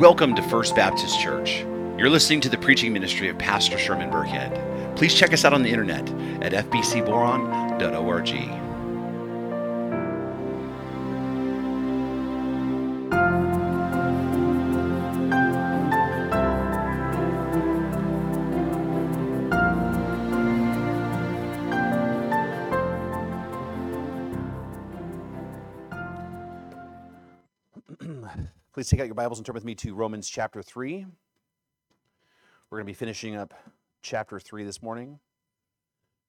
Welcome to First Baptist Church. You're listening to the preaching ministry of Pastor Sherman Burkhead. Please check us out on the internet at fbcboron.org. Please take out your Bibles and turn with me to Romans chapter 3. We're going to be finishing up chapter 3 this morning,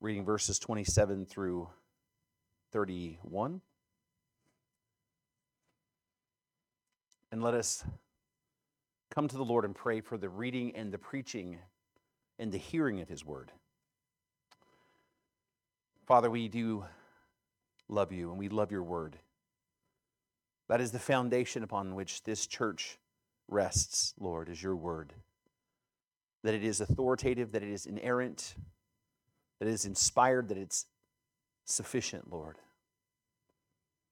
reading verses 27 through 31. And let us come to the Lord and pray for the reading and the preaching and the hearing of His word. Father, we do love you and we love your word. That is the foundation upon which this church rests, Lord, is your word. That it is authoritative, that it is inerrant, that it is inspired, that it's sufficient, Lord.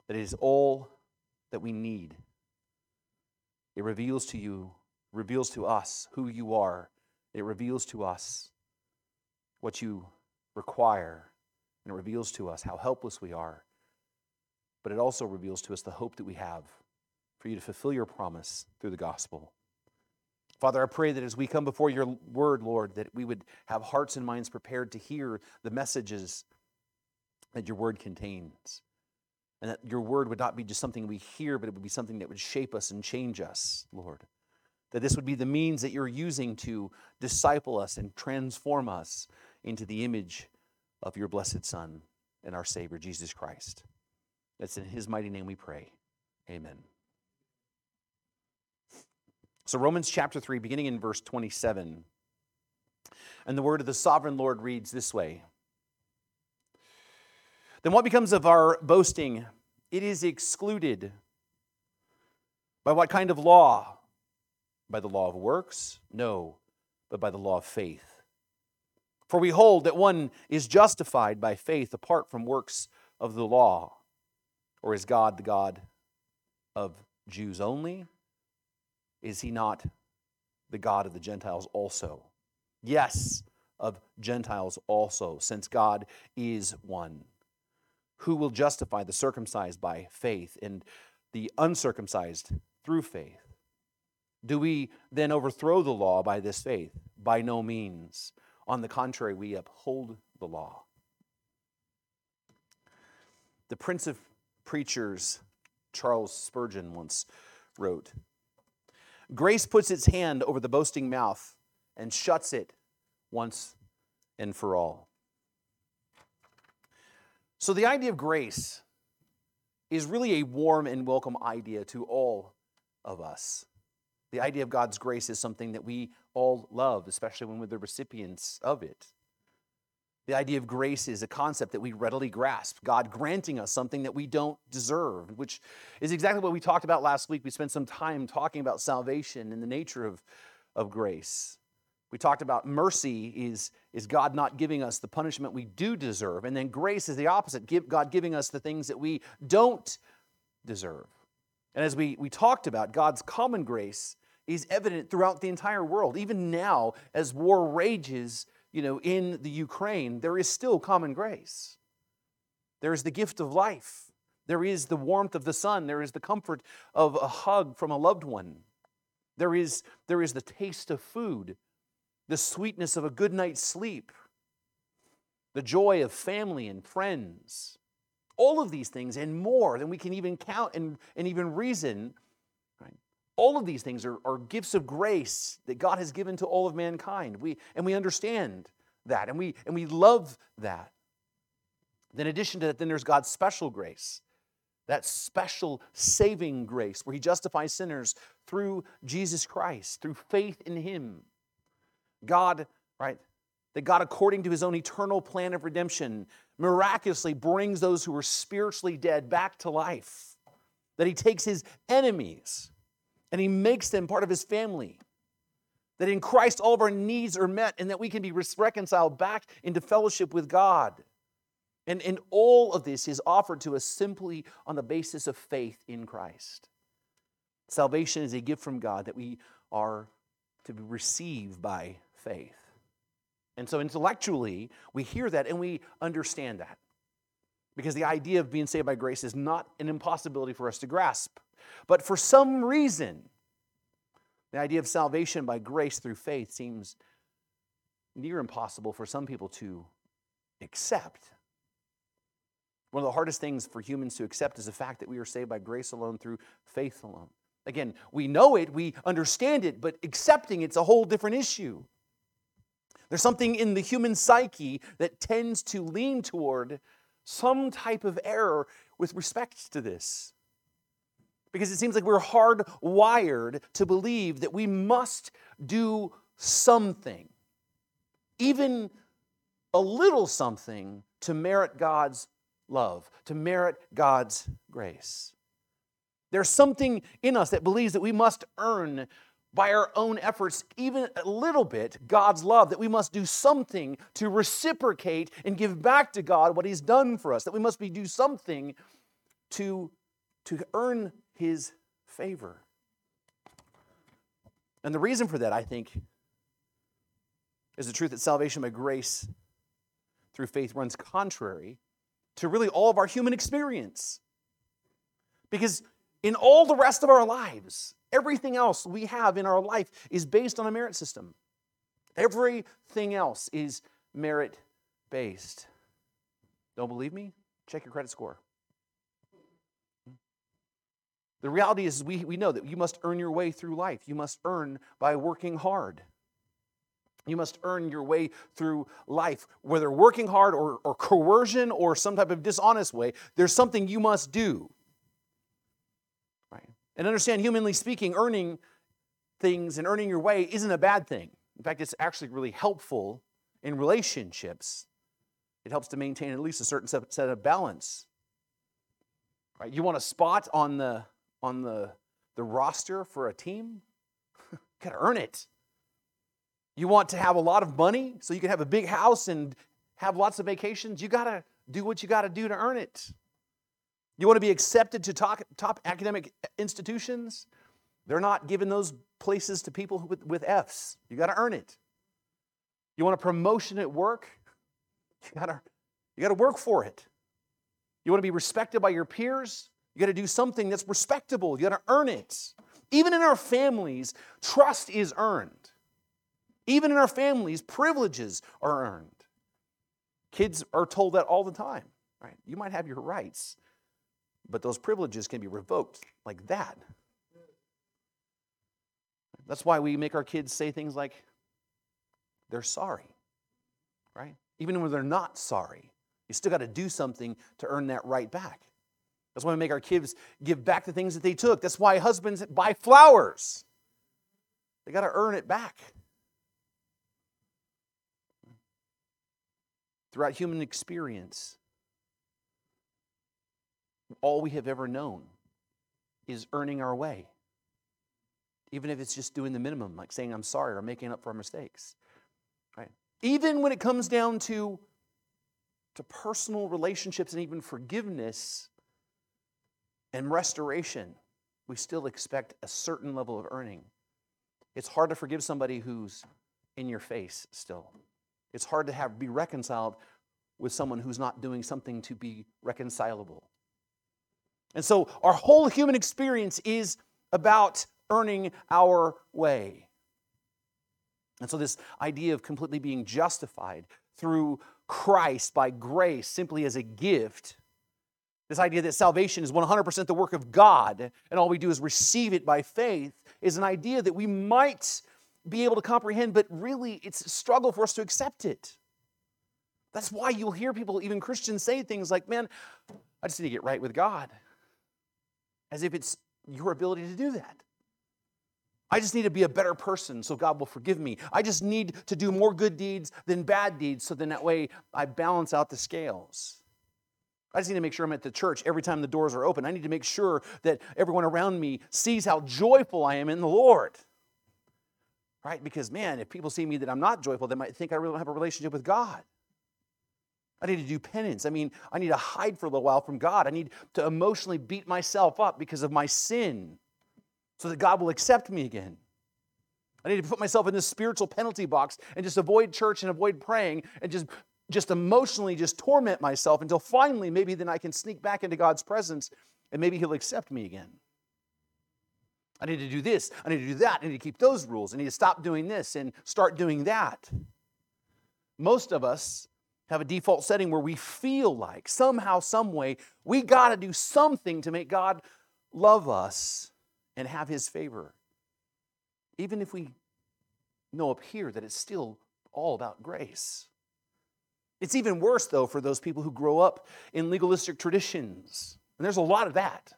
That it is all that we need. It reveals to you, reveals to us who you are. It reveals to us what you require, and it reveals to us how helpless we are but it also reveals to us the hope that we have for you to fulfill your promise through the gospel. Father, I pray that as we come before your word, Lord, that we would have hearts and minds prepared to hear the messages that your word contains. And that your word would not be just something we hear, but it would be something that would shape us and change us, Lord. That this would be the means that you're using to disciple us and transform us into the image of your blessed Son and our Savior, Jesus Christ. It's in his mighty name we pray. Amen. So, Romans chapter 3, beginning in verse 27. And the word of the sovereign Lord reads this way Then what becomes of our boasting? It is excluded. By what kind of law? By the law of works? No, but by the law of faith. For we hold that one is justified by faith apart from works of the law. Or is God the God of Jews only? Is he not the God of the Gentiles also? Yes, of Gentiles also, since God is one. Who will justify the circumcised by faith and the uncircumcised through faith? Do we then overthrow the law by this faith? By no means. On the contrary, we uphold the law. The Prince of preachers Charles Spurgeon once wrote Grace puts its hand over the boasting mouth and shuts it once and for all. So, the idea of grace is really a warm and welcome idea to all of us. The idea of God's grace is something that we all love, especially when we're the recipients of it. The idea of grace is a concept that we readily grasp, God granting us something that we don't deserve, which is exactly what we talked about last week. We spent some time talking about salvation and the nature of, of grace. We talked about mercy is, is God not giving us the punishment we do deserve, and then grace is the opposite, give, God giving us the things that we don't deserve. And as we, we talked about, God's common grace is evident throughout the entire world. Even now, as war rages, you know, in the Ukraine, there is still common grace. There is the gift of life. There is the warmth of the sun. There is the comfort of a hug from a loved one. There is, there is the taste of food, the sweetness of a good night's sleep, the joy of family and friends. All of these things and more than we can even count and, and even reason all of these things are, are gifts of grace that God has given to all of mankind. We, and we understand that and we, and we love that. Then, In addition to that, then there's God's special grace, that special saving grace where He justifies sinners through Jesus Christ, through faith in Him. God, right, that God, according to His own eternal plan of redemption, miraculously brings those who are spiritually dead back to life. That He takes His enemies and He makes them part of His family. That in Christ all of our needs are met and that we can be reconciled back into fellowship with God. And, and all of this is offered to us simply on the basis of faith in Christ. Salvation is a gift from God that we are to receive by faith. And so intellectually, we hear that and we understand that. Because the idea of being saved by grace is not an impossibility for us to grasp. But for some reason, the idea of salvation by grace through faith seems near impossible for some people to accept. One of the hardest things for humans to accept is the fact that we are saved by grace alone through faith alone. Again, we know it, we understand it, but accepting it's a whole different issue. There's something in the human psyche that tends to lean toward some type of error with respect to this. Because it seems like we're hardwired to believe that we must do something, even a little something, to merit God's love, to merit God's grace. There's something in us that believes that we must earn by our own efforts, even a little bit, God's love, that we must do something to reciprocate and give back to God what He's done for us, that we must be do something to, to earn His favor. And the reason for that, I think, is the truth that salvation by grace through faith runs contrary to really all of our human experience. Because in all the rest of our lives, everything else we have in our life is based on a merit system. Everything else is merit based. Don't believe me? Check your credit score. The reality is, we, we know that you must earn your way through life. You must earn by working hard. You must earn your way through life, whether working hard or, or coercion or some type of dishonest way. There's something you must do. And understand, humanly speaking, earning things and earning your way isn't a bad thing. In fact, it's actually really helpful in relationships. It helps to maintain at least a certain set of balance. Right? You want a spot on the on the, the roster for a team? you gotta earn it. You want to have a lot of money so you can have a big house and have lots of vacations? You gotta do what you gotta do to earn it. You want to be accepted to top, top academic institutions? They're not giving those places to people with, with F's. You got to earn it. You want a promotion at work? You got to you got to work for it. You want to be respected by your peers? You got to do something that's respectable. You got to earn it. Even in our families, trust is earned. Even in our families, privileges are earned. Kids are told that all the time, right? You might have your rights, but those privileges can be revoked like that. That's why we make our kids say things like, they're sorry, right? Even when they're not sorry, you still got to do something to earn that right back. That's why we make our kids give back the things that they took. That's why husbands buy flowers. They got to earn it back. Throughout human experience, all we have ever known is earning our way. Even if it's just doing the minimum, like saying I'm sorry or making up for our mistakes. Right? Even when it comes down to, to personal relationships and even forgiveness and restoration, we still expect a certain level of earning. It's hard to forgive somebody who's in your face still. It's hard to have be reconciled with someone who's not doing something to be reconcilable. And so our whole human experience is about earning our way. And so, this idea of completely being justified through Christ by grace, simply as a gift, this idea that salvation is 100% the work of God and all we do is receive it by faith, is an idea that we might be able to comprehend, but really it's a struggle for us to accept it. That's why you'll hear people, even Christians, say things like, Man, I just need to get right with God as if it's your ability to do that. I just need to be a better person so God will forgive me. I just need to do more good deeds than bad deeds so then that way I balance out the scales. I just need to make sure I'm at the church every time the doors are open. I need to make sure that everyone around me sees how joyful I am in the Lord. Right? Because, man, if people see me that I'm not joyful, they might think I really don't have a relationship with God. I need to do penance. I mean, I need to hide for a little while from God. I need to emotionally beat myself up because of my sin. so that God will accept me again. I need to put myself in this spiritual penalty box and just avoid church and avoid praying and just just emotionally just torment myself until finally maybe then I can sneak back into God's presence and maybe he'll accept me again. I need to do this, I need to do that, I need to keep those rules, I need to stop doing this and start doing that. Most of us have a default setting where we feel like somehow, some way, we got to do something to make God love us and have his favor. Even if we know up here that it's still all about grace. It's even worse, though, for those people who grow up in legalistic traditions. And there's a lot of that,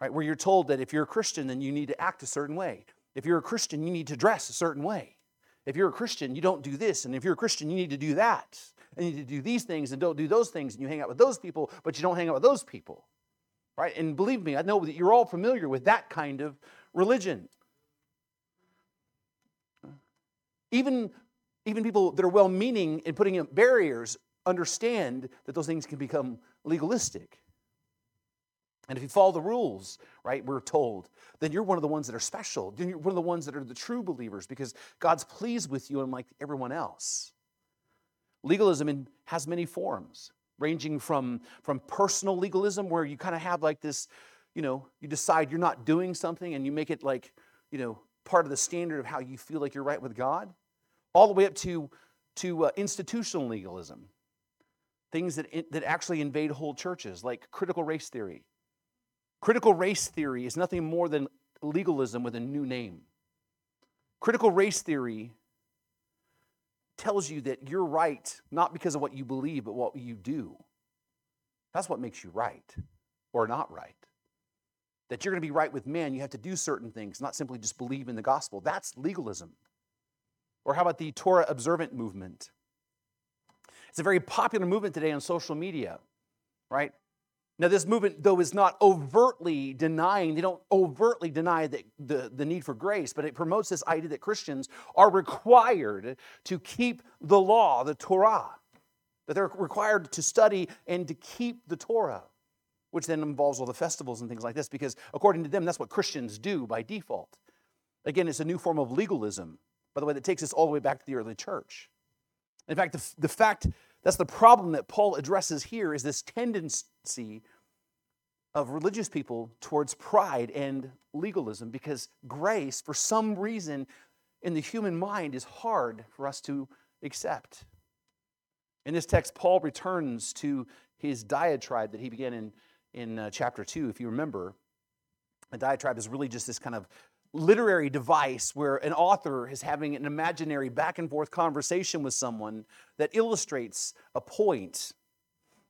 right? Where you're told that if you're a Christian, then you need to act a certain way. If you're a Christian, you need to dress a certain way. If you're a Christian, you don't do this. And if you're a Christian, you need to do that. And you need to do these things and don't do those things. And you hang out with those people, but you don't hang out with those people. Right? And believe me, I know that you're all familiar with that kind of religion. Even, even people that are well meaning in putting up barriers understand that those things can become legalistic. And if you follow the rules, right, we're told, then you're one of the ones that are special. Then you're one of the ones that are the true believers because God's pleased with you unlike everyone else. Legalism has many forms, ranging from, from personal legalism, where you kind of have like this, you know, you decide you're not doing something and you make it like, you know, part of the standard of how you feel like you're right with God, all the way up to, to uh, institutional legalism, things that, that actually invade whole churches, like critical race theory Critical race theory is nothing more than legalism with a new name. Critical race theory tells you that you're right not because of what you believe, but what you do. That's what makes you right or not right. That you're going to be right with man, you have to do certain things, not simply just believe in the gospel. That's legalism. Or how about the Torah observant movement? It's a very popular movement today on social media, right? Now, this movement, though, is not overtly denying, they don't overtly deny the, the, the, need for grace, but it promotes this idea that Christians are required to keep the law, the Torah, that they're required to study and to keep the Torah, which then involves all the festivals and things like this, because according to them, that's what Christians do by default. Again, it's a new form of legalism, by the way, that takes us all the way back to the early church. In fact, the, the fact that's the problem that Paul addresses here is this tendency of religious people towards pride and legalism because grace, for some reason, in the human mind is hard for us to accept. In this text, Paul returns to his diatribe that he began in, in uh, chapter 2, if you remember. A diatribe is really just this kind of literary device where an author is having an imaginary back and forth conversation with someone that illustrates a point.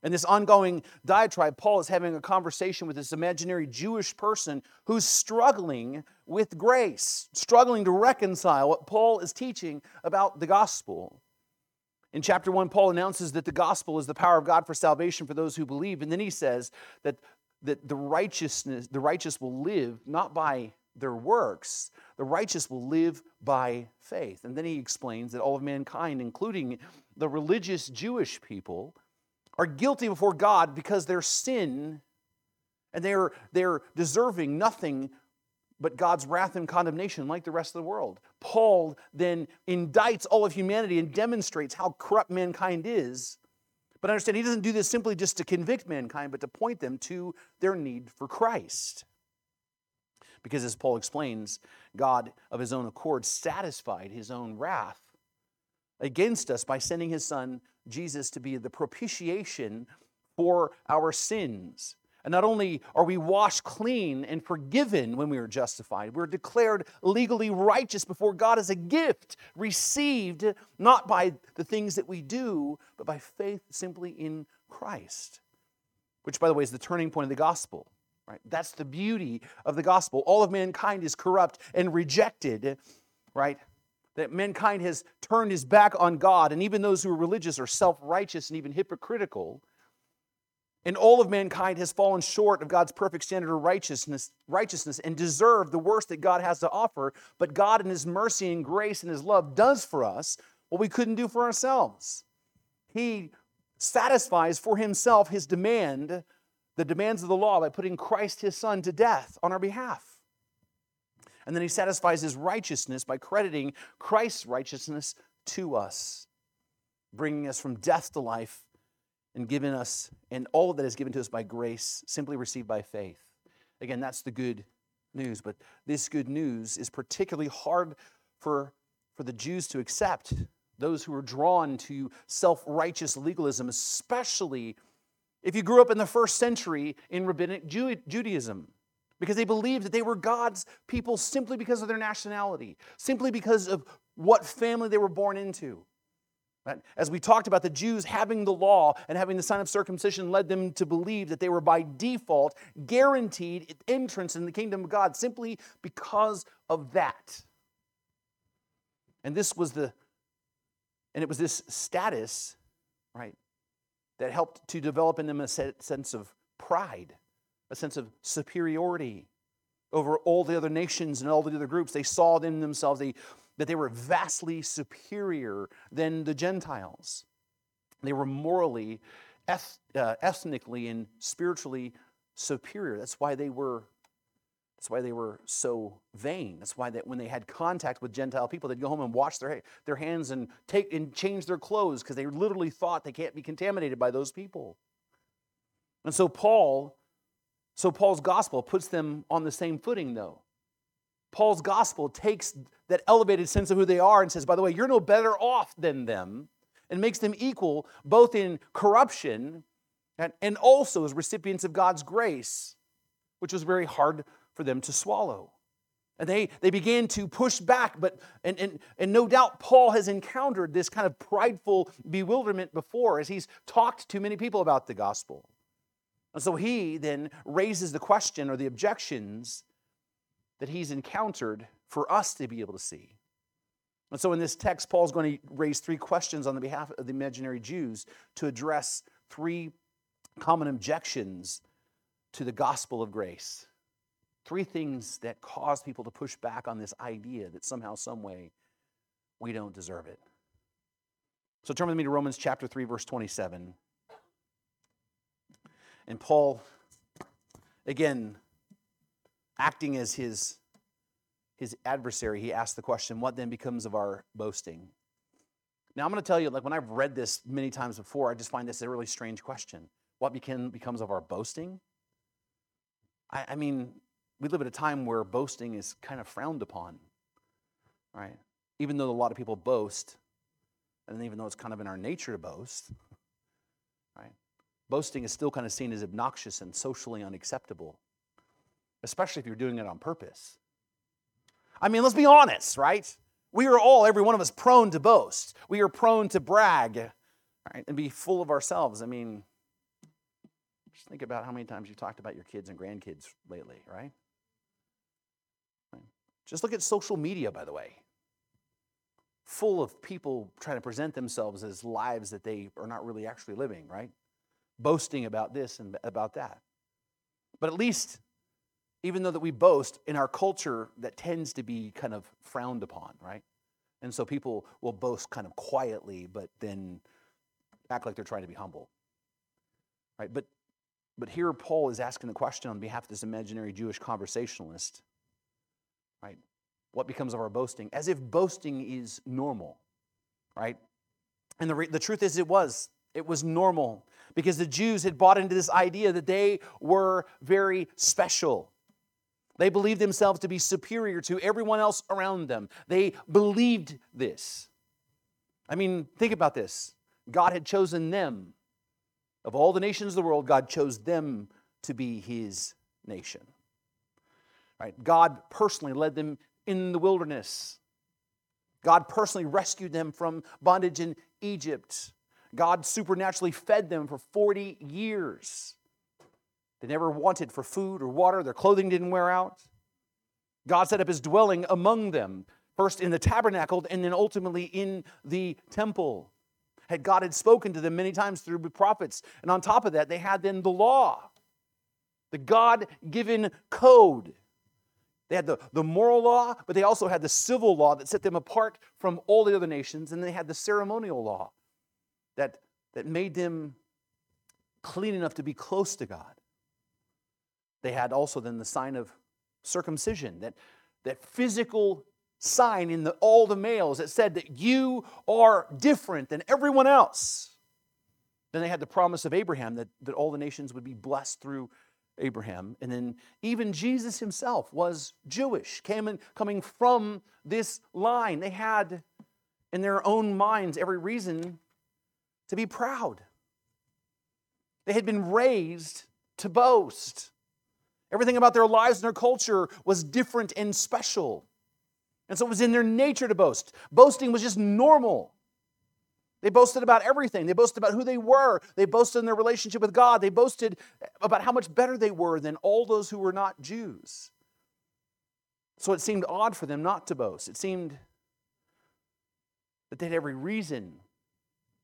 And this ongoing diatribe, Paul is having a conversation with this imaginary Jewish person who's struggling with grace, struggling to reconcile what Paul is teaching about the gospel. In chapter 1, Paul announces that the gospel is the power of God for salvation for those who believe. And then he says that, that the righteousness, the righteous will live not by their works, the righteous will live by faith. And then he explains that all of mankind, including the religious Jewish people, are guilty before God because their sin and they're, they're deserving nothing but God's wrath and condemnation, like the rest of the world. Paul then indicts all of humanity and demonstrates how corrupt mankind is. But understand, he doesn't do this simply just to convict mankind, but to point them to their need for Christ. Because as Paul explains, God of his own accord satisfied his own wrath against us by sending his son Jesus to be the propitiation for our sins. And not only are we washed clean and forgiven when we are justified, we're declared legally righteous before God as a gift received not by the things that we do, but by faith simply in Christ. Which, by the way, is the turning point of the gospel. Right? That's the beauty of the gospel. All of mankind is corrupt and rejected, right? That mankind has turned his back on God, and even those who are religious are self righteous and even hypocritical. And all of mankind has fallen short of God's perfect standard of righteousness, righteousness and deserved the worst that God has to offer. But God, in His mercy and grace and His love, does for us what we couldn't do for ourselves. He satisfies for Himself His demand the demands of the law by putting Christ his son to death on our behalf. And then he satisfies his righteousness by crediting Christ's righteousness to us, bringing us from death to life and giving us, and all that is given to us by grace, simply received by faith. Again, that's the good news. But this good news is particularly hard for, for the Jews to accept, those who are drawn to self righteous legalism, especially if you grew up in the first century in rabbinic Judaism because they believed that they were God's people simply because of their nationality, simply because of what family they were born into. As we talked about, the Jews having the law and having the sign of circumcision led them to believe that they were by default guaranteed entrance in the kingdom of God simply because of that. And this was the, and it was this status, right, that helped to develop in them a sense of pride, a sense of superiority over all the other nations and all the other groups. They saw in themselves, they that they were vastly superior than the Gentiles. They were morally, eth- uh, ethnically, and spiritually superior. That's why they were. That's why they were so vain. That's why that when they had contact with Gentile people, they'd go home and wash their, their hands and take and change their clothes because they literally thought they can't be contaminated by those people. And so Paul, so Paul's gospel puts them on the same footing, though. Paul's gospel takes that elevated sense of who they are and says, by the way, you're no better off than them, and makes them equal both in corruption and, and also as recipients of God's grace, which was very hard for them to swallow. And they, they began to push back, but and, and, and no doubt Paul has encountered this kind of prideful bewilderment before as he's talked to many people about the gospel. And so he then raises the question or the objections that he's encountered for us to be able to see. And so in this text, Paul's going to raise three questions on the behalf of the imaginary Jews to address three common objections to the gospel of grace. Three things that cause people to push back on this idea that somehow, some way, we don't deserve it. So turn with me to Romans chapter 3, verse 27. And Paul, again, acting as his, his adversary, he asked the question, What then becomes of our boasting? Now, I'm going to tell you, like when I've read this many times before, I just find this a really strange question. What became, becomes of our boasting? I, I mean, we live at a time where boasting is kind of frowned upon, right? Even though a lot of people boast, and even though it's kind of in our nature to boast, right? Boasting is still kind of seen as obnoxious and socially unacceptable especially if you're doing it on purpose. I mean, let's be honest, right? We are all, every one of us, prone to boast. We are prone to brag, right, and be full of ourselves. I mean, just think about how many times you've talked about your kids and grandkids lately, right? Just look at social media, by the way. Full of people trying to present themselves as lives that they are not really actually living, right? Boasting about this and about that. But at least even though that we boast in our culture that tends to be kind of frowned upon, right? And so people will boast kind of quietly, but then act like they're trying to be humble. Right? But but here Paul is asking the question on behalf of this imaginary Jewish conversationalist. Right? What becomes of our boasting? As if boasting is normal. Right? And the, re- the truth is, it was. It was normal because the Jews had bought into this idea that they were very special they believed themselves to be superior to everyone else around them. They believed this. I mean, think about this. God had chosen them. Of all the nations of the world, God chose them to be his nation. Right? God personally led them in the wilderness. God personally rescued them from bondage in Egypt. God supernaturally fed them for 40 years. They never wanted for food or water. Their clothing didn't wear out. God set up his dwelling among them, first in the tabernacle and then ultimately in the temple. Had God had spoken to them many times through the prophets. And on top of that, they had then the law, the God given code. They had the, the moral law, but they also had the civil law that set them apart from all the other nations. And they had the ceremonial law that, that made them clean enough to be close to God. They had also then the sign of circumcision that, that physical sign in the, all the males that said that you are different than everyone else. Then they had the promise of Abraham that, that all the nations would be blessed through Abraham. And then even Jesus himself was Jewish, came in, coming from this line. They had in their own minds every reason to be proud. They had been raised to boast. Everything about their lives and their culture was different and special. And so it was in their nature to boast. Boasting was just normal. They boasted about everything. They boasted about who they were. They boasted in their relationship with God. They boasted about how much better they were than all those who were not Jews. So it seemed odd for them not to boast. It seemed that they had every reason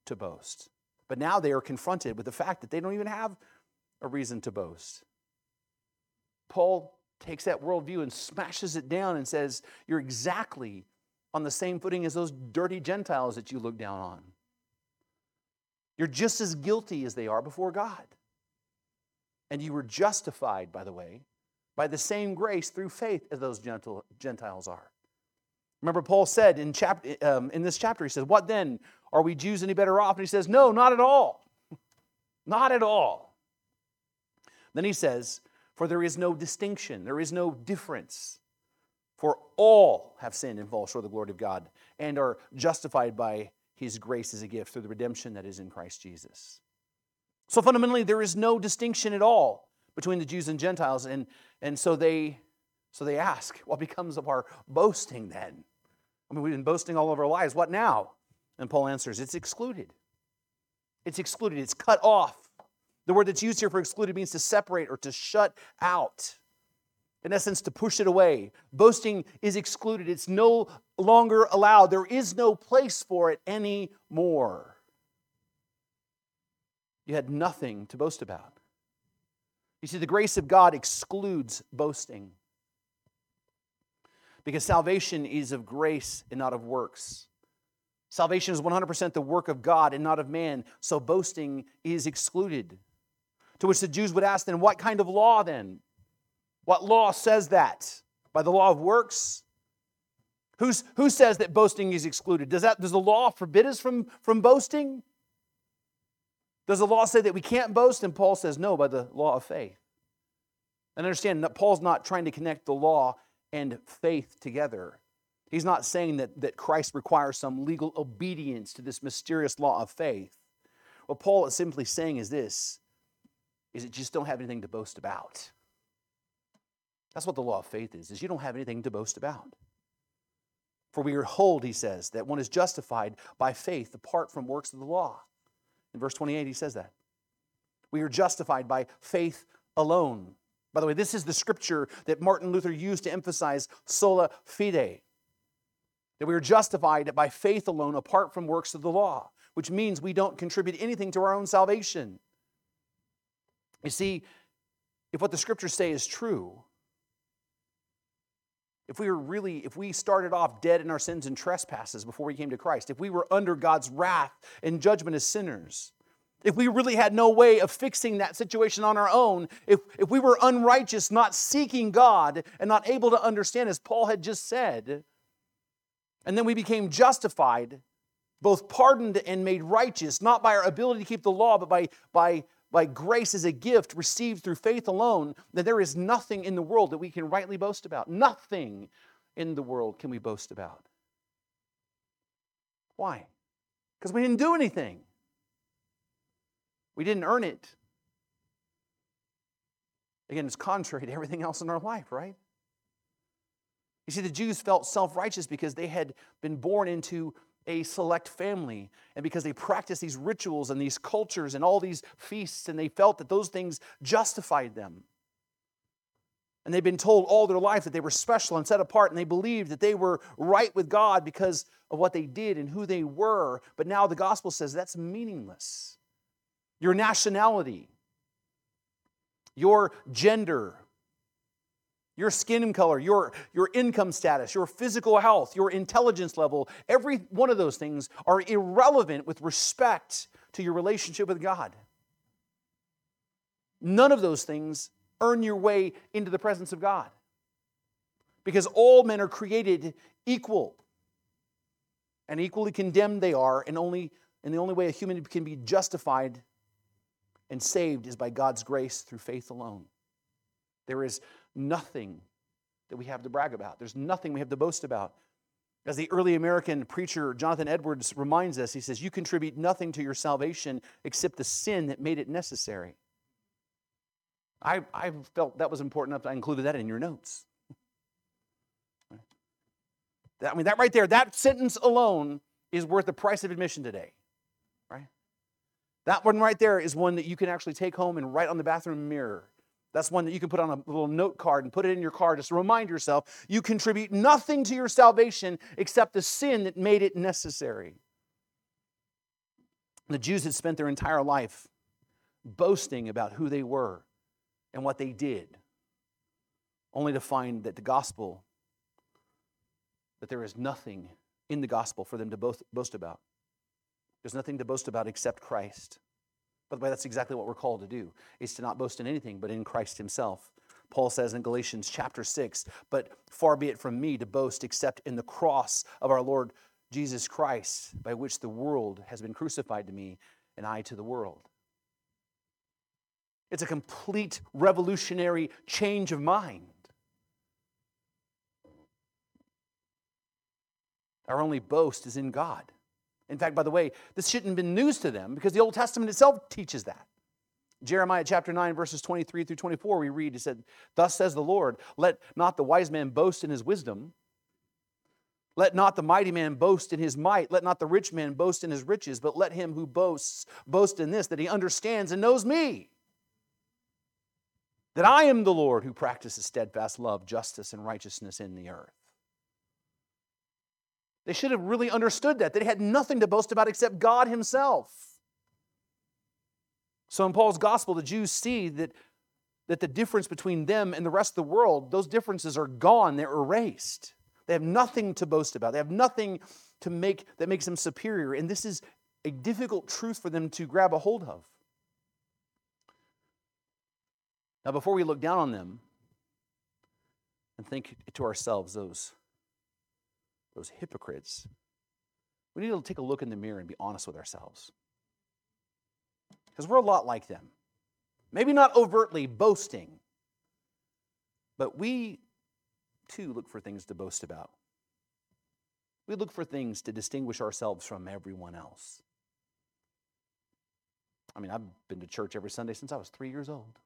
to boast. But now they are confronted with the fact that they don't even have a reason to boast. Paul takes that worldview and smashes it down and says, You're exactly on the same footing as those dirty Gentiles that you look down on. You're just as guilty as they are before God. And you were justified, by the way, by the same grace through faith as those Gentiles are. Remember, Paul said in, chap- um, in this chapter, he says, What then? Are we Jews any better off? And he says, No, not at all. not at all. Then he says, For there is no distinction, there is no difference. For all have sinned and fall short of the glory of God and are justified by his grace is a gift through the redemption that is in Christ Jesus. So fundamentally, there is no distinction at all between the Jews and Gentiles. And, and so, they, so they ask, What becomes of our boasting then? I mean, we've been boasting all of our lives. What now? And Paul answers, It's excluded. It's excluded. It's cut off. The word that's used here for excluded means to separate or to shut out. In essence, to push it away. Boasting is excluded. It's no longer allowed. There is no place for it anymore. You had nothing to boast about. You see, the grace of God excludes boasting because salvation is of grace and not of works. Salvation is 100% the work of God and not of man, so boasting is excluded. To which the Jews would ask, then, what kind of law then? What law says that? By the law of works? Who's, who says that boasting is excluded? Does, that, does the law forbid us from, from boasting? Does the law say that we can't boast? And Paul says, no, by the law of faith. And understand that Paul's not trying to connect the law and faith together. He's not saying that, that Christ requires some legal obedience to this mysterious law of faith. What Paul is simply saying is this is that you just don't have anything to boast about. That's what the law of faith is, is you don't have anything to boast about. For we are hold, he says, that one is justified by faith apart from works of the law. In verse 28, he says that. We are justified by faith alone. By the way, this is the scripture that Martin Luther used to emphasize sola fide, that we are justified by faith alone apart from works of the law, which means we don't contribute anything to our own salvation. You see, if what the scriptures say is true, if we were really, if we started off dead in our sins and trespasses before we came to Christ, if we were under God's wrath and judgment as sinners, if we really had no way of fixing that situation on our own, if, if we were unrighteous, not seeking God, and not able to understand, as Paul had just said, and then we became justified, both pardoned and made righteous, not by our ability to keep the law, but by, by, by grace as a gift received through faith alone, that there is nothing in the world that we can rightly boast about. Nothing in the world can we boast about. Why? Because we didn't do anything. We didn't earn it. Again, it's contrary to everything else in our life, right? You see, the Jews felt self righteous because they had been born into a select family and because they practiced these rituals and these cultures and all these feasts, and they felt that those things justified them. And they've been told all their life that they were special and set apart, and they believed that they were right with God because of what they did and who they were. But now the gospel says that's meaningless your nationality, your gender, your skin color, your, your income status, your physical health, your intelligence level, every one of those things are irrelevant with respect to your relationship with God. None of those things earn your way into the presence of God. Because all men are created equal. And equally condemned they are, and only and the only way a human can be justified and saved is by God's grace through faith alone. There is nothing that we have to brag about. There's nothing we have to boast about. As the early American preacher Jonathan Edwards reminds us, he says, You contribute nothing to your salvation except the sin that made it necessary. I, I felt that was important enough, I included that in your notes. I mean, that right there, that sentence alone is worth the price of admission today, right? That one right there is one that you can actually take home and write on the bathroom mirror. That's one that you can put on a little note card and put it in your car just to remind yourself you contribute nothing to your salvation except the sin that made it necessary. The Jews had spent their entire life boasting about who they were and what they did, only to find that the gospel, that there is nothing in the gospel for them to boast about. There's nothing to boast about except Christ. By the way, that's exactly what we're called to do, is to not boast in anything but in Christ himself. Paul says in Galatians chapter 6, but far be it from me to boast except in the cross of our Lord Jesus Christ, by which the world has been crucified to me and I to the world. It's a complete revolutionary change of mind. Our only boast is in God. In fact, by the way, this shouldn't have been news to them because the Old Testament itself teaches that. Jeremiah chapter 9, verses 23 through 24, we read, He said, Thus says the Lord, let not the wise man boast in his wisdom. Let not the mighty man boast in his might. Let not the rich man boast in his riches, but let him who boasts boast in this, that he understands and knows me that I am the Lord who practices steadfast love, justice, and righteousness in the earth. They should have really understood that. They had nothing to boast about except God Himself. So in Paul's gospel, the Jews see that, that the difference between them and the rest of the world, those differences are gone, they're erased. They have nothing to boast about. They have nothing to make that makes them superior. And this is a difficult truth for them to grab a hold of. Now, before we look down on them and think to ourselves, those, those hypocrites, we need to take a look in the mirror and be honest with ourselves. Because we're a lot like them. Maybe not overtly boasting, but we too look for things to boast about. We look for things to distinguish ourselves from everyone else. I mean, I've been to church every Sunday since I was three years old.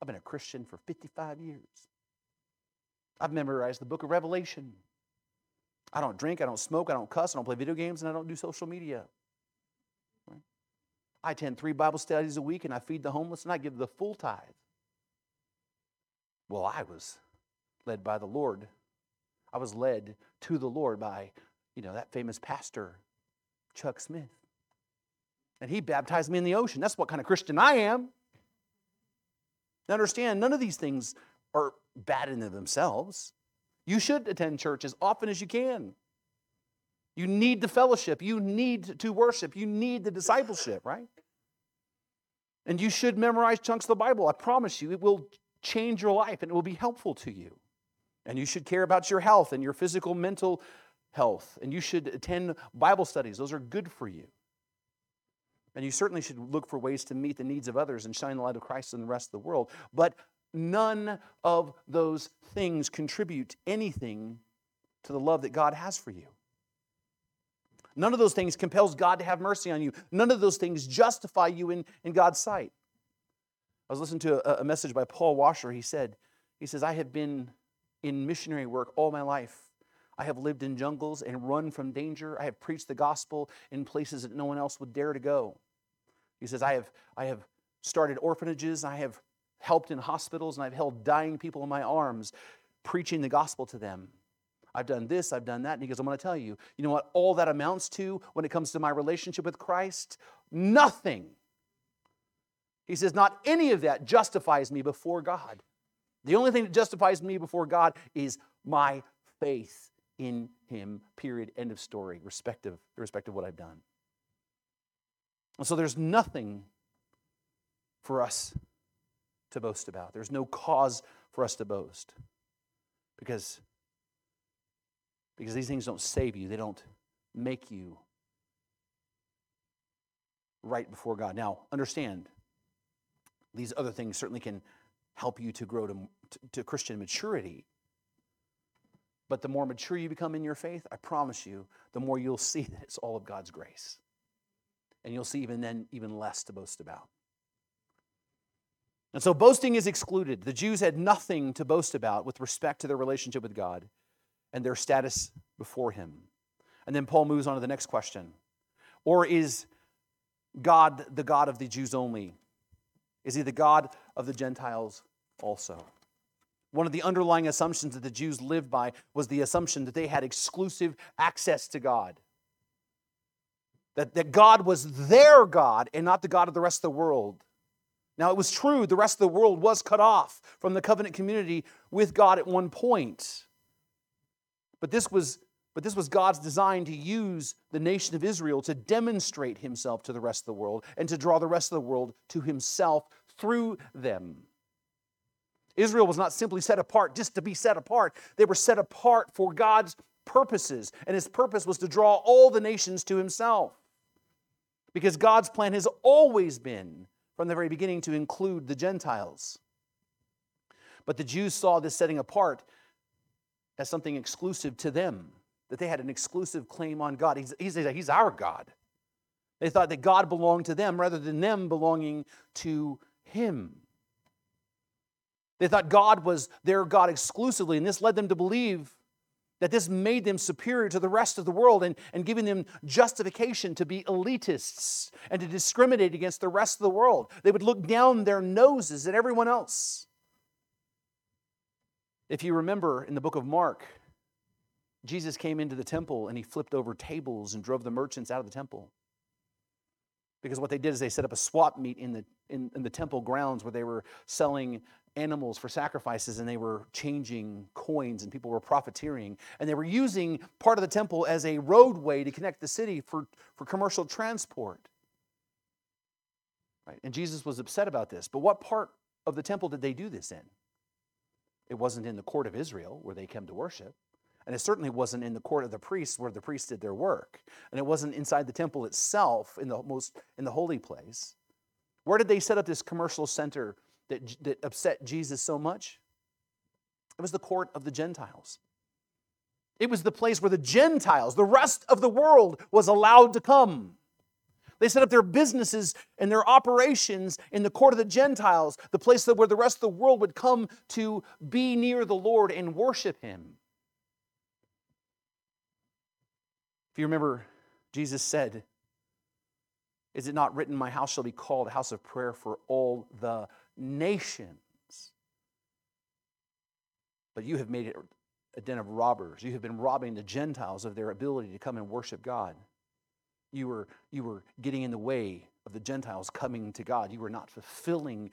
I've been a Christian for 55 years. I've memorized the book of Revelation. I don't drink, I don't smoke, I don't cuss, I don't play video games, and I don't do social media. I attend three Bible studies a week and I feed the homeless and I give the full tithe. Well, I was led by the Lord. I was led to the Lord by, you know, that famous pastor, Chuck Smith. And he baptized me in the ocean. That's what kind of Christian I am. Now, understand, none of these things are bad in themselves. You should attend church as often as you can. You need the fellowship. You need to worship. You need the discipleship, right? And you should memorize chunks of the Bible. I promise you, it will change your life and it will be helpful to you. And you should care about your health and your physical, mental health. And you should attend Bible studies, those are good for you. And you certainly should look for ways to meet the needs of others and shine the light of Christ in the rest of the world. But none of those things contribute anything to the love that God has for you. None of those things compels God to have mercy on you. None of those things justify you in, in God's sight. I was listening to a, a message by Paul Washer. He said, he says, I have been in missionary work all my life. I have lived in jungles and run from danger. I have preached the gospel in places that no one else would dare to go. He says, I have, I have started orphanages, I have helped in hospitals, and I've held dying people in my arms, preaching the gospel to them. I've done this, I've done that. And he goes, I'm going to tell you, you know what all that amounts to when it comes to my relationship with Christ? Nothing. He says, Not any of that justifies me before God. The only thing that justifies me before God is my faith in Him, period. End of story, respective, irrespective of what I've done. And so there's nothing for us to boast about. There's no cause for us to boast. Because, because these things don't save you, they don't make you right before God. Now, understand, these other things certainly can help you to grow to, to, Christian maturity. But the more mature you become in your faith, I promise you, the more you'll see that it's all of God's grace. And you'll see even then even less to boast about. And so boasting is excluded. The Jews had nothing to boast about with respect to their relationship with God and their status before Him. And then Paul moves on to the next question Or is God the God of the Jews only? Is He the God of the Gentiles also? One of the underlying assumptions that the Jews lived by was the assumption that they had exclusive access to God. That, that God was their God and not the God of the rest of the world. Now, it was true, the rest of the world was cut off from the covenant community with God at one point. But this was, but this was God's design to use the nation of Israel to demonstrate himself to the rest of the world and to draw the rest of the world to himself through them. Israel was not simply set apart just to be set apart, they were set apart for God's purposes. And his purpose was to draw all the nations to himself. Because God's plan has always been from the very beginning to include the Gentiles. But the Jews saw this setting apart as something exclusive to them, that they had an exclusive claim on God. He's, he's, he's our God. They thought that God belonged to them rather than them belonging to Him. They thought God was their God exclusively, and this led them to believe that this made them superior to the rest of the world and, and giving them justification to be elitists and to discriminate against the rest of the world. They would look down their noses at everyone else. If you remember in the book of Mark, Jesus came into the temple and he flipped over tables and drove the merchants out of the temple. Because what they did is they set up a swap meet in the, in, in the temple grounds where they were selling animals for sacrifices and they were changing coins and people were profiteering. And they were using part of the temple as a roadway to connect the city for, for commercial transport. Right? And Jesus was upset about this. But what part of the temple did they do this in? It wasn't in the court of Israel where they came to worship. And it certainly wasn't in the court of the priests where the priests did their work. And it wasn't inside the temple itself in the most in the holy place. Where did they set up this commercial center that, that upset Jesus so much? It was the court of the Gentiles. It was the place where the Gentiles, the rest of the world, was allowed to come. They set up their businesses and their operations in the court of the Gentiles, the place where the rest of the world would come to be near the Lord and worship Him. If you remember, Jesus said, Is it not written, My house shall be called a house of prayer for all the nations. But you have made it a den of robbers. You have been robbing the Gentiles of their ability to come and worship God. You were, you were getting in the way of the Gentiles coming to God. You were not fulfilling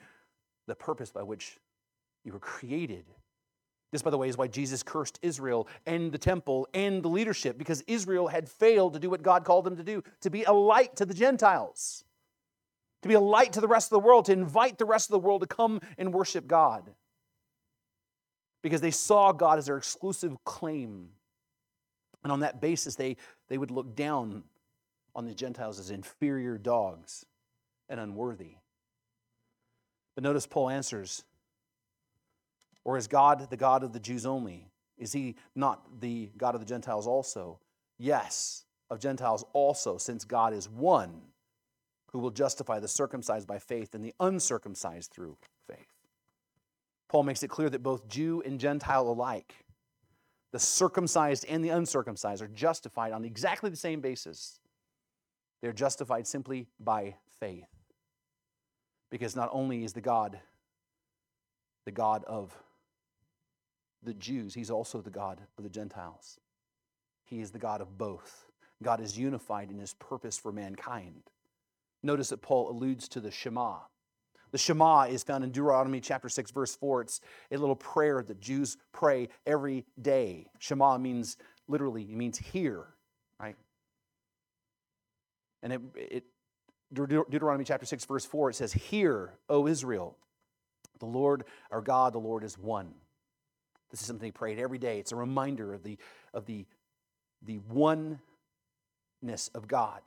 the purpose by which you were created. This, by the way, is why Jesus cursed Israel and the temple and the leadership, because Israel had failed to do what God called them to do, to be a light to the Gentiles to be a light to the rest of the world, to invite the rest of the world to come and worship God. Because they saw God as their exclusive claim. And on that basis, they, they would look down on the Gentiles as inferior dogs and unworthy. But notice Paul answers Or is God the God of the Jews only? Is he not the God of the Gentiles also? Yes, of Gentiles also, since God is one who will justify the circumcised by faith and the uncircumcised through faith. Paul makes it clear that both Jew and Gentile alike, the circumcised and the uncircumcised, are justified on exactly the same basis. They're justified simply by faith. Because not only is the God the God of the Jews, he's also the God of the Gentiles. He is the God of both. God is unified in his purpose for mankind. Notice that Paul alludes to the Shema. The Shema is found in Deuteronomy chapter 6, verse 4. It's a little prayer that Jews pray every day. Shema means literally, it means hear, right? And it, it Deuteronomy chapter 6, verse 4, it says, Hear, O Israel, the Lord our God, the Lord is one. This is something he prayed every day. It's a reminder of the, of the, the oneness of God,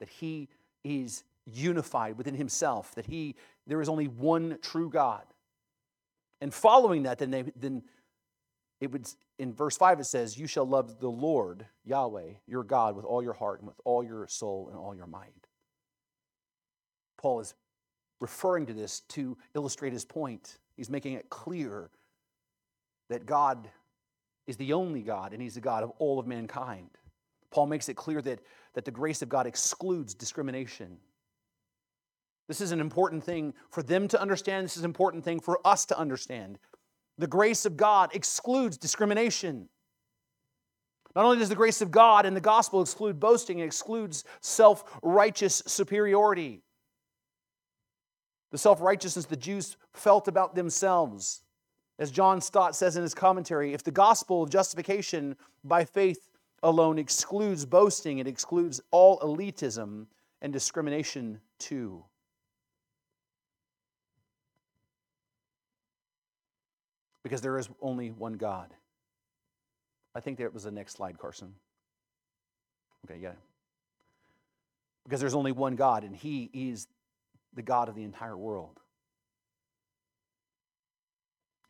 that he is unified within himself, that he, there is only one true God. And following that, then, they, then it would, in verse 5, it says, You shall love the Lord, Yahweh, your God, with all your heart and with all your soul and all your mind. Paul is referring to this to illustrate his point. He's making it clear that God is the only God and he's the God of all of mankind. Paul makes it clear that, that the grace of God excludes discrimination. This is an important thing for them to understand. This is an important thing for us to understand. The grace of God excludes discrimination. Not only does the grace of God and the gospel exclude boasting, it excludes self righteous superiority. The self righteousness the Jews felt about themselves. As John Stott says in his commentary, if the gospel of justification by faith alone excludes boasting, it excludes all elitism and discrimination too. Because there is only one God. I think that was the next slide, Carson. Okay, yeah. Because there's only one God, and He is the God of the entire world.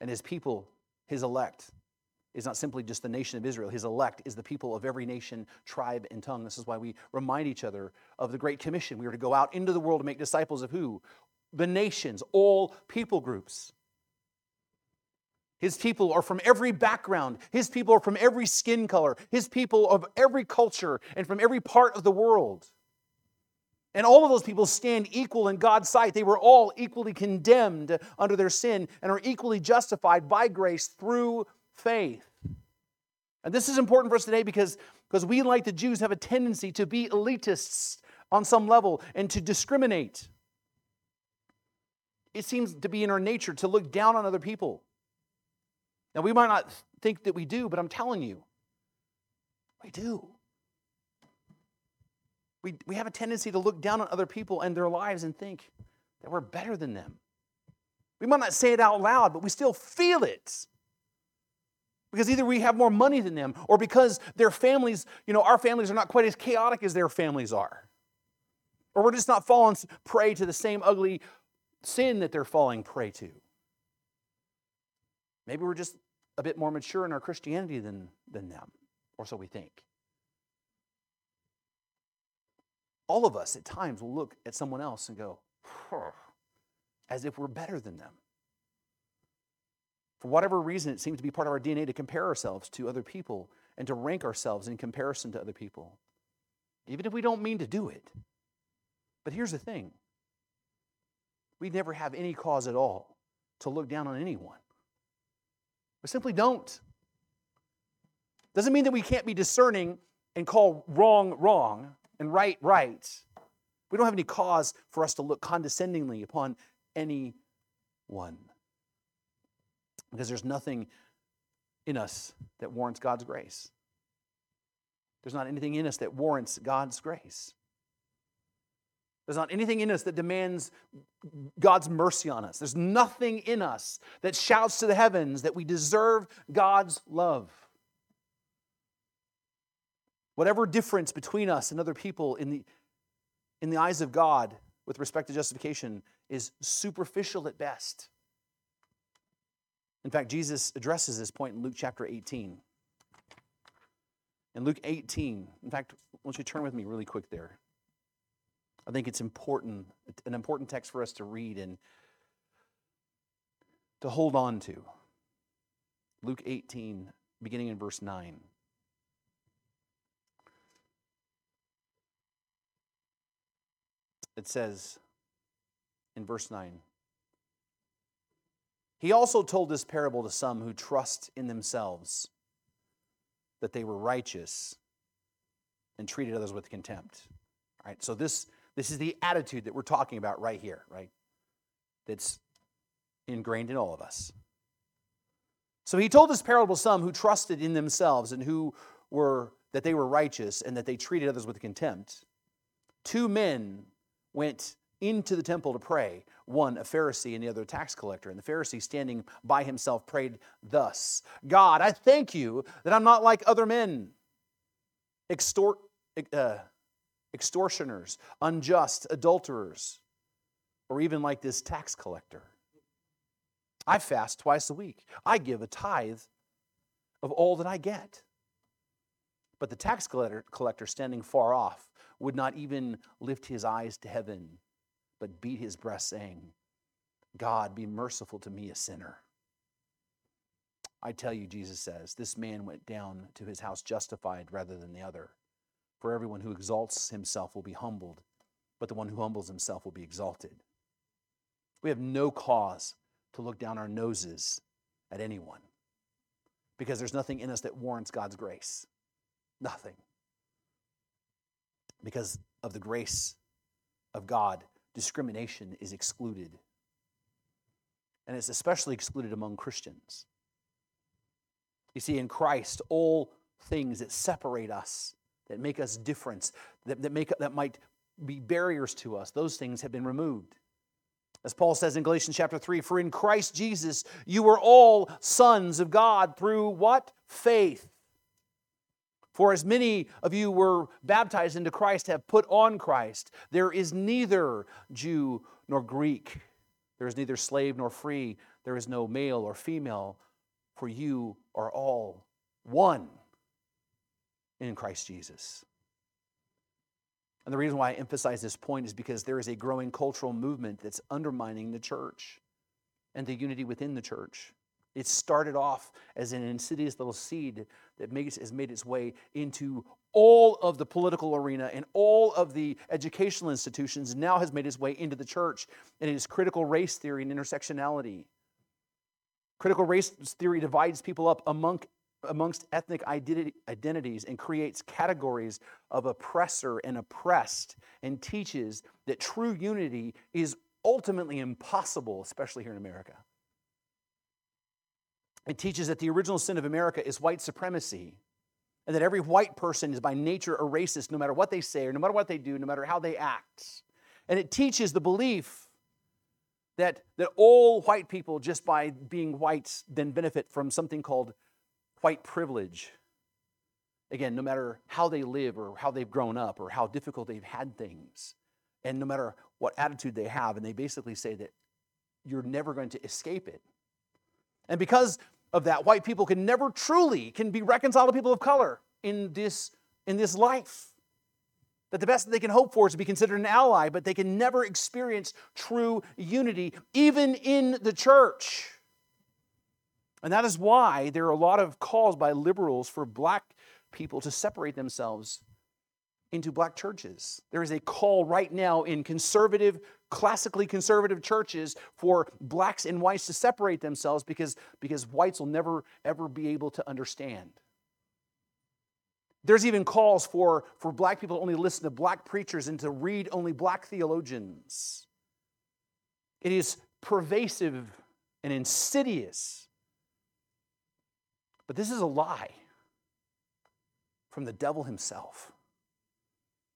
And His people, His elect, is not simply just the nation of Israel. His elect is the people of every nation, tribe, and tongue. This is why we remind each other of the Great Commission. We are to go out into the world to make disciples of who? The nations, all people groups. His people are from every background. His people are from every skin color. His people of every culture and from every part of the world. And all of those people stand equal in God's sight. They were all equally condemned under their sin and are equally justified by grace through faith. And this is important for us today because, because we, like the Jews, have a tendency to be elitists on some level and to discriminate. It seems to be in our nature to look down on other people. Now, we might not think that we do, but I'm telling you, we do. We, we have a tendency to look down on other people and their lives and think that we're better than them. We might not say it out loud, but we still feel it. Because either we have more money than them, or because their families, you know, our families are not quite as chaotic as their families are. Or we're just not falling prey to the same ugly sin that they're falling prey to. Maybe we're just a bit more mature in our Christianity than, than them, or so we think. All of us at times will look at someone else and go, as if we're better than them. For whatever reason, it seems to be part of our DNA to compare ourselves to other people and to rank ourselves in comparison to other people, even if we don't mean to do it. But here's the thing we never have any cause at all to look down on anyone. We simply don't. Doesn't mean that we can't be discerning and call wrong wrong and right right. We don't have any cause for us to look condescendingly upon anyone. Because there's nothing in us that warrants God's grace. There's not anything in us that warrants God's grace. There's not anything in us that demands God's mercy on us. There's nothing in us that shouts to the heavens that we deserve God's love. Whatever difference between us and other people in the, in the eyes of God with respect to justification is superficial at best. In fact, Jesus addresses this point in Luke chapter 18. In Luke 18, in fact, won't you turn with me really quick there? I think it's important, an important text for us to read and to hold on to. Luke 18, beginning in verse 9. It says in verse 9 He also told this parable to some who trust in themselves that they were righteous and treated others with contempt. All right, so this this is the attitude that we're talking about right here, right? That's ingrained in all of us. So he told this parable some who trusted in themselves and who were that they were righteous and that they treated others with contempt. Two men went into the temple to pray, one a Pharisee and the other a tax collector. And the Pharisee, standing by himself, prayed thus God, I thank you that I'm not like other men, extort, uh, extortioners, unjust, adulterers, or even like this tax collector. I fast twice a week. I give a tithe of all that I get. But the tax collector, standing far off, would not even lift his eyes to heaven, but beat his breast, saying, God, be merciful to me, a sinner. I tell you, Jesus says, this man went down to his house justified rather than the other. For everyone who exalts himself will be humbled, but the one who humbles himself will be exalted. We have no cause to look down our noses at anyone because there's nothing in us that warrants God's grace. Nothing. Because of the grace of God, discrimination is excluded. And it's especially excluded among Christians. You see, in Christ, all things that separate us, that make us different, that, that, make, that might be barriers to us, those things have been removed. As Paul says in Galatians chapter 3, for in Christ Jesus you were all sons of God through what? Faith. For as many of you were baptized into Christ have put on Christ. There is neither Jew nor Greek. There is neither slave nor free. There is no male or female, for you are all one in Christ Jesus. And the reason why I emphasize this point is because there is a growing cultural movement that's undermining the church and the unity within the church. It started off as an insidious little seed that makes, has made its way into all of the political arena and all of the educational institutions, now has made its way into the church. And it is critical race theory and intersectionality. Critical race theory divides people up among, amongst ethnic identity, identities and creates categories of oppressor and oppressed and teaches that true unity is ultimately impossible, especially here in America. It teaches that the original sin of America is white supremacy and that every white person is by nature a racist no matter what they say or no matter what they do, no matter how they act. And it teaches the belief that, that all white people, just by being whites, then benefit from something called white privilege. Again, no matter how they live or how they've grown up or how difficult they've had things, and no matter what attitude they have, and they basically say that you're never going to escape it. And because of that. White people can never truly can be reconciled to people of color in this, in this life. That the best that they can hope for is to be considered an ally, but they can never experience true unity, even in the church. And that is why there are a lot of calls by liberals for black people to separate themselves into black churches. There is a call right now in conservative, classically conservative churches for blacks and whites to separate themselves because, because whites will never, ever be able to understand. There's even calls for, for black people to only listen to black preachers and to read only black theologians. It is pervasive and insidious. But this is a lie from the devil himself.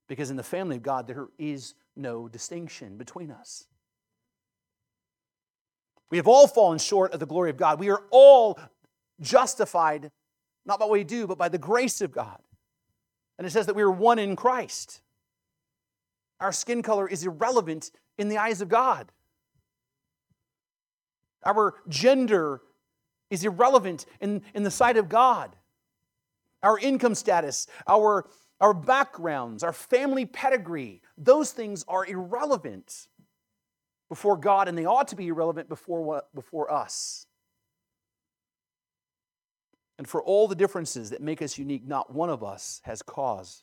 Because in the family of God, there is no distinction between us. We have all fallen short of the glory of God. We are all justified, not by what we do, but by the grace of God. And it says that we are one in Christ. Our skin color is irrelevant in the eyes of God. Our gender is irrelevant in, in the sight of God. Our income status, our our backgrounds, our family pedigree, those things are irrelevant before God, and they ought to be irrelevant before, what, before us. And for all the differences that make us unique, not one of us has cause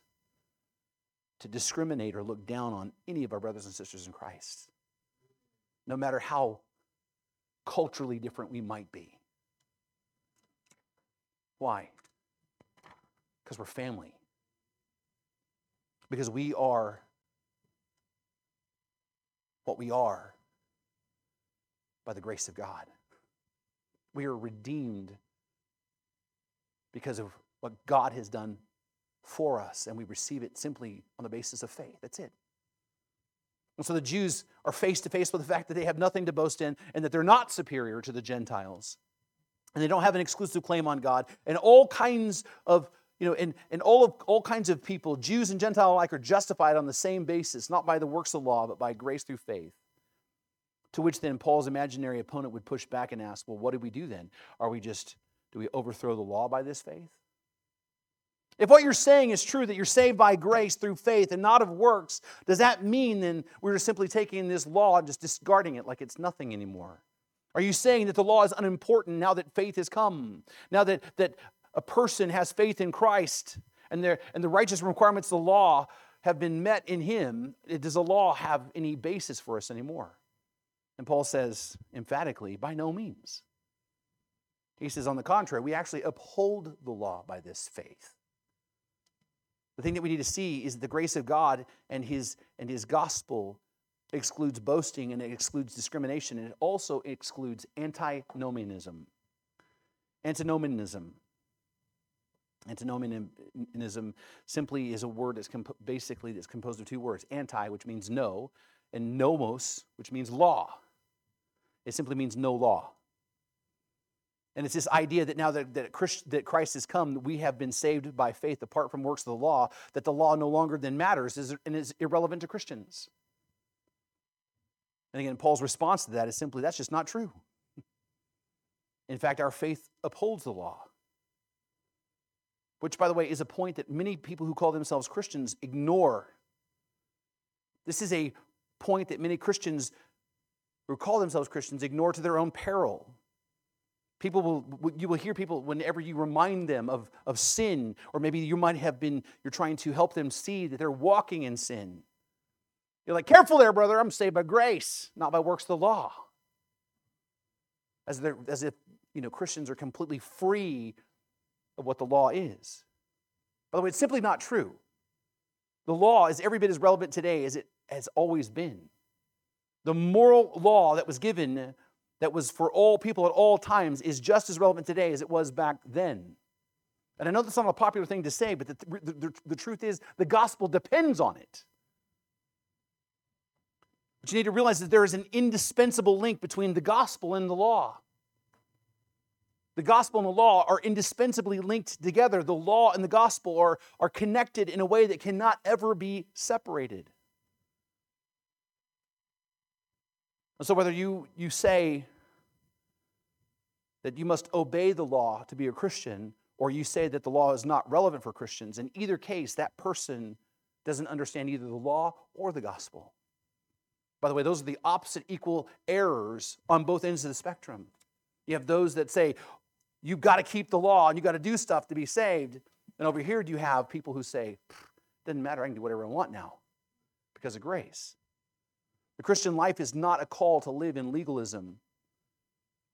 to discriminate or look down on any of our brothers and sisters in Christ, no matter how culturally different we might be. Why? Because we're family. Because we are what we are by the grace of God. We are redeemed because of what God has done for us, and we receive it simply on the basis of faith. That's it. And so the Jews are face to face with the fact that they have nothing to boast in and that they're not superior to the Gentiles. And they don't have an exclusive claim on God. And all kinds of, you know, and, and all of all kinds of people, Jews and Gentile alike, are justified on the same basis, not by the works of law, but by grace through faith. To which then Paul's imaginary opponent would push back and ask, well, what do we do then? Are we just, do we overthrow the law by this faith? If what you're saying is true, that you're saved by grace through faith and not of works, does that mean then we're simply taking this law and just discarding it like it's nothing anymore? Are you saying that the law is unimportant now that faith has come? Now that, that a person has faith in Christ and, and the righteous requirements of the law have been met in him, does the law have any basis for us anymore? And Paul says emphatically, by no means. He says, on the contrary, we actually uphold the law by this faith. The thing that we need to see is the grace of God and his, and his gospel excludes boasting and it excludes discrimination and it also excludes antinomianism. Antinomianism. Antinomianism simply is a word that's comp- basically that's composed of two words anti, which means no, and nomos, which means law. It simply means no law. And it's this idea that now that, that, Christ, that Christ has come, we have been saved by faith apart from works of the law, that the law no longer then matters is, and is irrelevant to Christians. And again, Paul's response to that is simply that's just not true. In fact, our faith upholds the law, which, by the way, is a point that many people who call themselves Christians ignore. This is a point that many Christians who call themselves Christians ignore to their own peril. People will, you will hear people whenever you remind them of, of sin, or maybe you might have been, you're trying to help them see that they're walking in sin. You're like, careful there, brother, I'm saved by grace, not by works of the law. As, as if, you know, Christians are completely free of what the law is. By the way, it's simply not true. The law is every bit as relevant today as it has always been. The moral law that was given that was for all people at all times is just as relevant today as it was back then. And I know that's not a popular thing to say, but the, the, the, the truth is the gospel depends on it. You need to realize that there is an indispensable link between the gospel and the law. The gospel and the law are indispensably linked together. The law and the gospel are, are connected in a way that cannot ever be separated. And so, whether you, you say that you must obey the law to be a Christian, or you say that the law is not relevant for Christians, in either case, that person doesn't understand either the law or the gospel. By the way, those are the opposite equal errors on both ends of the spectrum. You have those that say, you've got to keep the law and you've got to do stuff to be saved. And over here, do you have people who say, doesn't matter, I can do whatever I want now because of grace. The Christian life is not a call to live in legalism,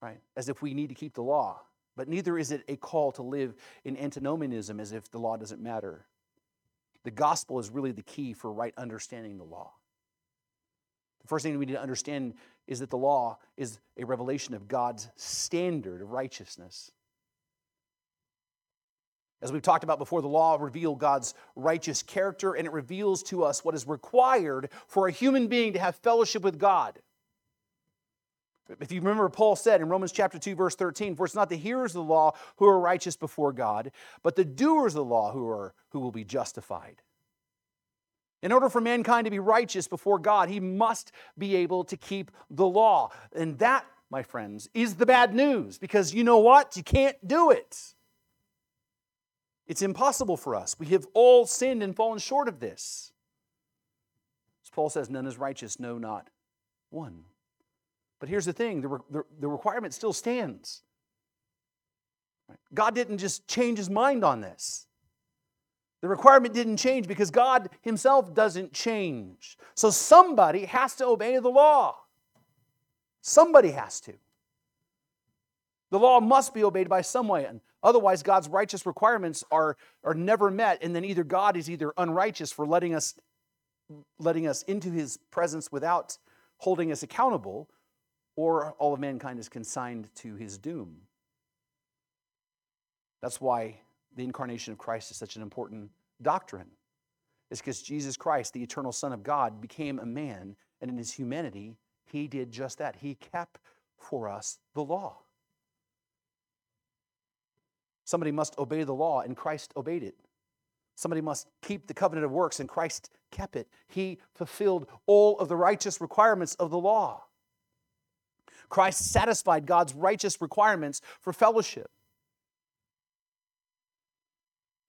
right? As if we need to keep the law. But neither is it a call to live in antinomianism as if the law doesn't matter. The gospel is really the key for right understanding the law. The first thing we need to understand is that the law is a revelation of God's standard of righteousness. As we've talked about before, the law reveals God's righteous character and it reveals to us what is required for a human being to have fellowship with God. If you remember, Paul said in Romans chapter 2, verse 13, For it's not the hearers of the law who are righteous before God, but the doers of the law who, are, who will be justified. In order for mankind to be righteous before God, he must be able to keep the law. And that, my friends, is the bad news because you know what? You can't do it. It's impossible for us. We have all sinned and fallen short of this. As Paul says, none is righteous, no, not one. But here's the thing the, re- the, requirement still stands. God didn't just change his mind on this. The requirement didn't change because God himself doesn't change. So somebody has to obey the law. Somebody has to. The law must be obeyed by someone. Otherwise, God's righteous requirements are, are never met, and then either God is either unrighteous for letting us, letting us into his presence without holding us accountable, or all of mankind is consigned to his doom. That's why the incarnation of Christ is such an important doctrine. It's because Jesus Christ, the eternal Son of God, became a man And in his humanity, he did just that. He kept for us the law. Somebody must obey the law, and Christ obeyed it. Somebody must keep the covenant of works, and Christ kept it. He fulfilled all of the righteous requirements of the law. Christ satisfied God's righteous requirements for fellowship.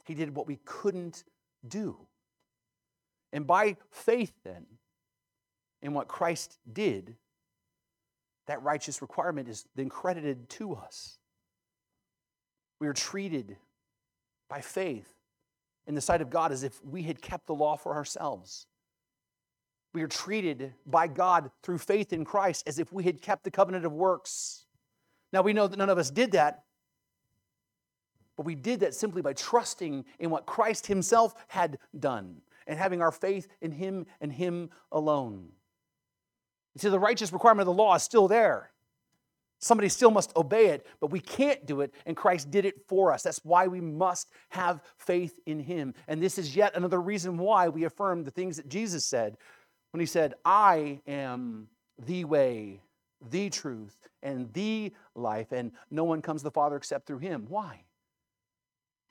He did what we couldn't do. And by faith, then, in what Christ did, that righteous requirement is then credited to us. We are treated by faith in the sight of God as if we had kept the law for ourselves. We are treated by God through faith in Christ as if we had kept the covenant of works. Now we know that none of us did that, but we did that simply by trusting in what Christ Himself had done and having our faith in Him and Him alone. You see, the righteous requirement of the law is still there. Somebody still must obey it, but we can't do it, and Christ did it for us. That's why we must have faith in Him. And this is yet another reason why we affirm the things that Jesus said when He said, I am the way, the truth, and the life, and no one comes to the Father except through Him. Why?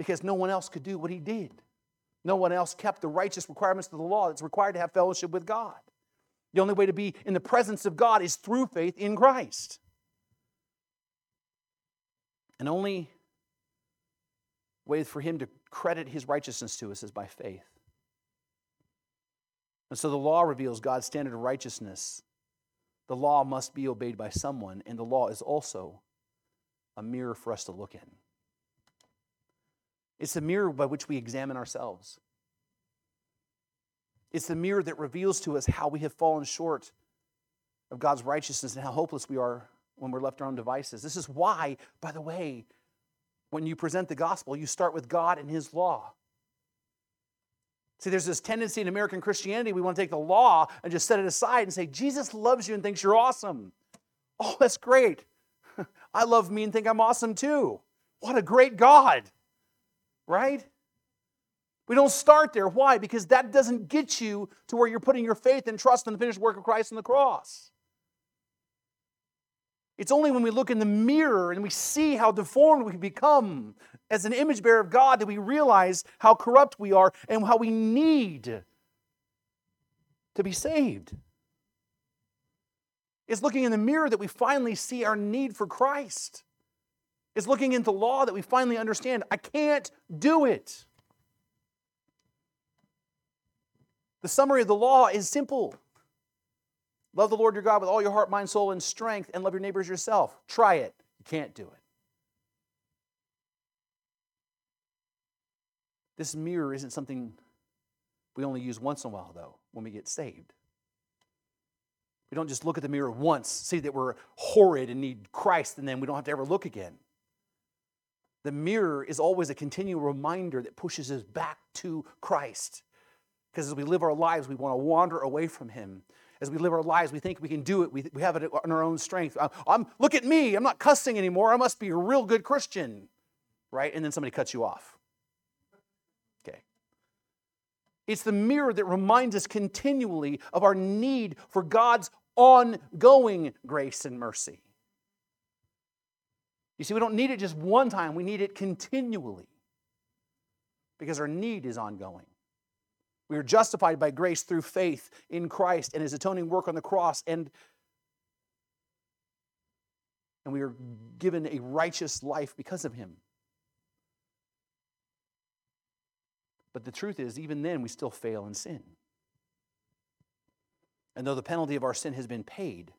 Because no one else could do what He did. No one else kept the righteous requirements of the law that's required to have fellowship with God. The only way to be in the presence of God is through faith in Christ. And only way for him to credit his righteousness to us is by faith. And so the law reveals God's standard of righteousness. The law must be obeyed by someone, and the law is also a mirror for us to look in. It's the mirror by which we examine ourselves. It's the mirror that reveals to us how we have fallen short of God's righteousness and how hopeless we are when we're left our own devices. This is why, by the way, when you present the gospel, you start with God and His law. See, there's this tendency in American Christianity, we want to take the law and just set it aside and say, Jesus loves you and thinks you're awesome. Oh, that's great. I love me and think I'm awesome too. What a great God, right? We don't start there. Why? Because that doesn't get you to where you're putting your faith and trust in the finished work of Christ on the cross. It's only when we look in the mirror and we see how deformed we become as an image bearer of God that we realize how corrupt we are and how we need to be saved. It's looking in the mirror that we finally see our need for Christ. It's looking into law that we finally understand I can't do it. The summary of the law is simple love the Lord your God with all your heart, mind, soul, and strength, and love your neighbors yourself. Try it. You can't do it. This mirror isn't something we only use once in a while, though, when we get saved. We don't just look at the mirror once, see that we're horrid and need Christ, and then we don't have to ever look again. The mirror is always a continual reminder that pushes us back to Christ. Because as we live our lives, we want to wander away from Him. As we live our lives, we think we can do it. We, we have it on our own strength. Uh, I'm, look at me. I'm not cussing anymore. I must be a real good Christian. Right? And then somebody cuts you off. Okay. It's the mirror that reminds us continually of our need for God's ongoing grace and mercy. You see, we don't need it just one time, we need it continually because our need is ongoing. We are justified by grace through faith in Christ and his atoning work on the cross, and, and we are given a righteous life because of him. But the truth is, even then, we still fail in sin. And though the penalty of our sin has been paid,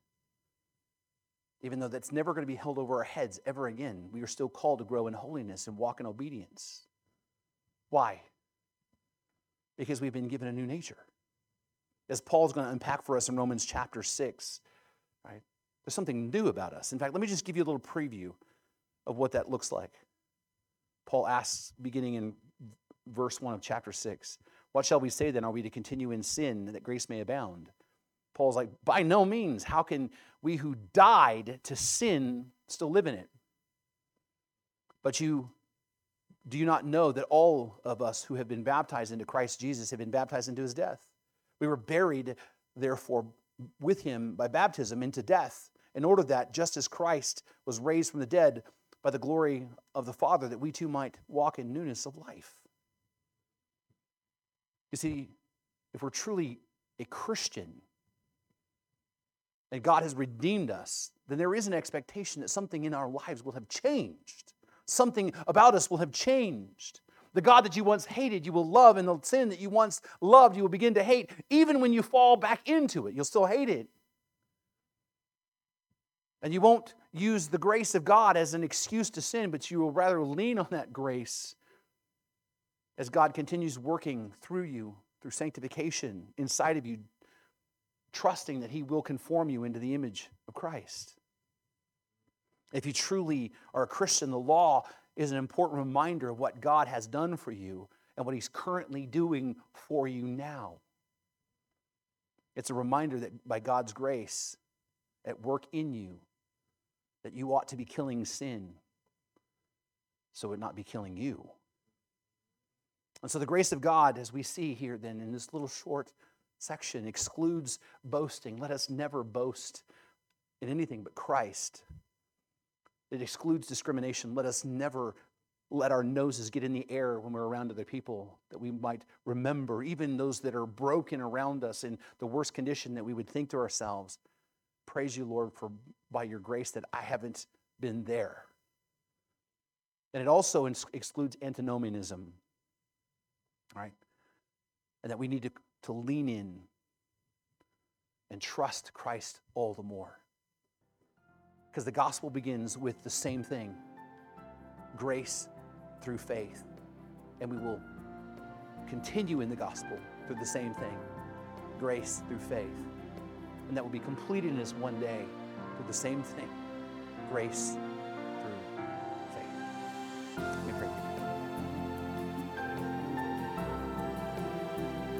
even though that's never going to be held over our heads ever again, we are still called to grow in holiness and walk in obedience. Why? because we've been given a new nature. As Paul's going to unpack for us in Romans chapter 6, right? There's something new about us. In fact, let me just give you a little preview of what that looks like. Paul asks, beginning in verse 1 of chapter 6, What shall we say then? Are we to continue in sin that grace may abound? Paul's like, By no means. How can we who died to sin still live in it? But you do you not know that all of us who have been baptized into Christ Jesus have been baptized into his death? We were buried, therefore, with him by baptism into death, in order that, just as Christ was raised from the dead by the glory of the Father, that we too might walk in newness of life. You see, if we're truly a Christian and God has redeemed us, then there is an expectation that something in our lives will have changed. Something about us will have changed. The God that you once hated, you will love, and the sin that you once loved, you will begin to hate. Even when you fall back into it, you'll still hate it. And you won't use the grace of God as an excuse to sin, but you will rather lean on that grace as God continues working through you, through sanctification inside of you, trusting that He will conform you into the image of Christ. If you truly are a Christian, the law is an important reminder of what God has done for you and what He's currently doing for you now. It's a reminder that by God's grace at work in you, that you ought to be killing sin so it not be killing you. And so the grace of God, as we see here then in this little short section, excludes boasting. Let us never boast in anything but Christ. It excludes discrimination. Let us never let our noses get in the air when we're around other people, that we might remember, even those that are broken around us in the worst condition, that we would think to ourselves, Praise you, Lord, for by your grace that I haven't been there. And it also excludes antinomianism right? And that we need to, to lean in and trust Christ all the more. Because the gospel begins with the same thing grace through faith. And we will continue in the gospel through the same thing grace through faith. And that will be completed in us one day through the same thing grace through faith. We pray.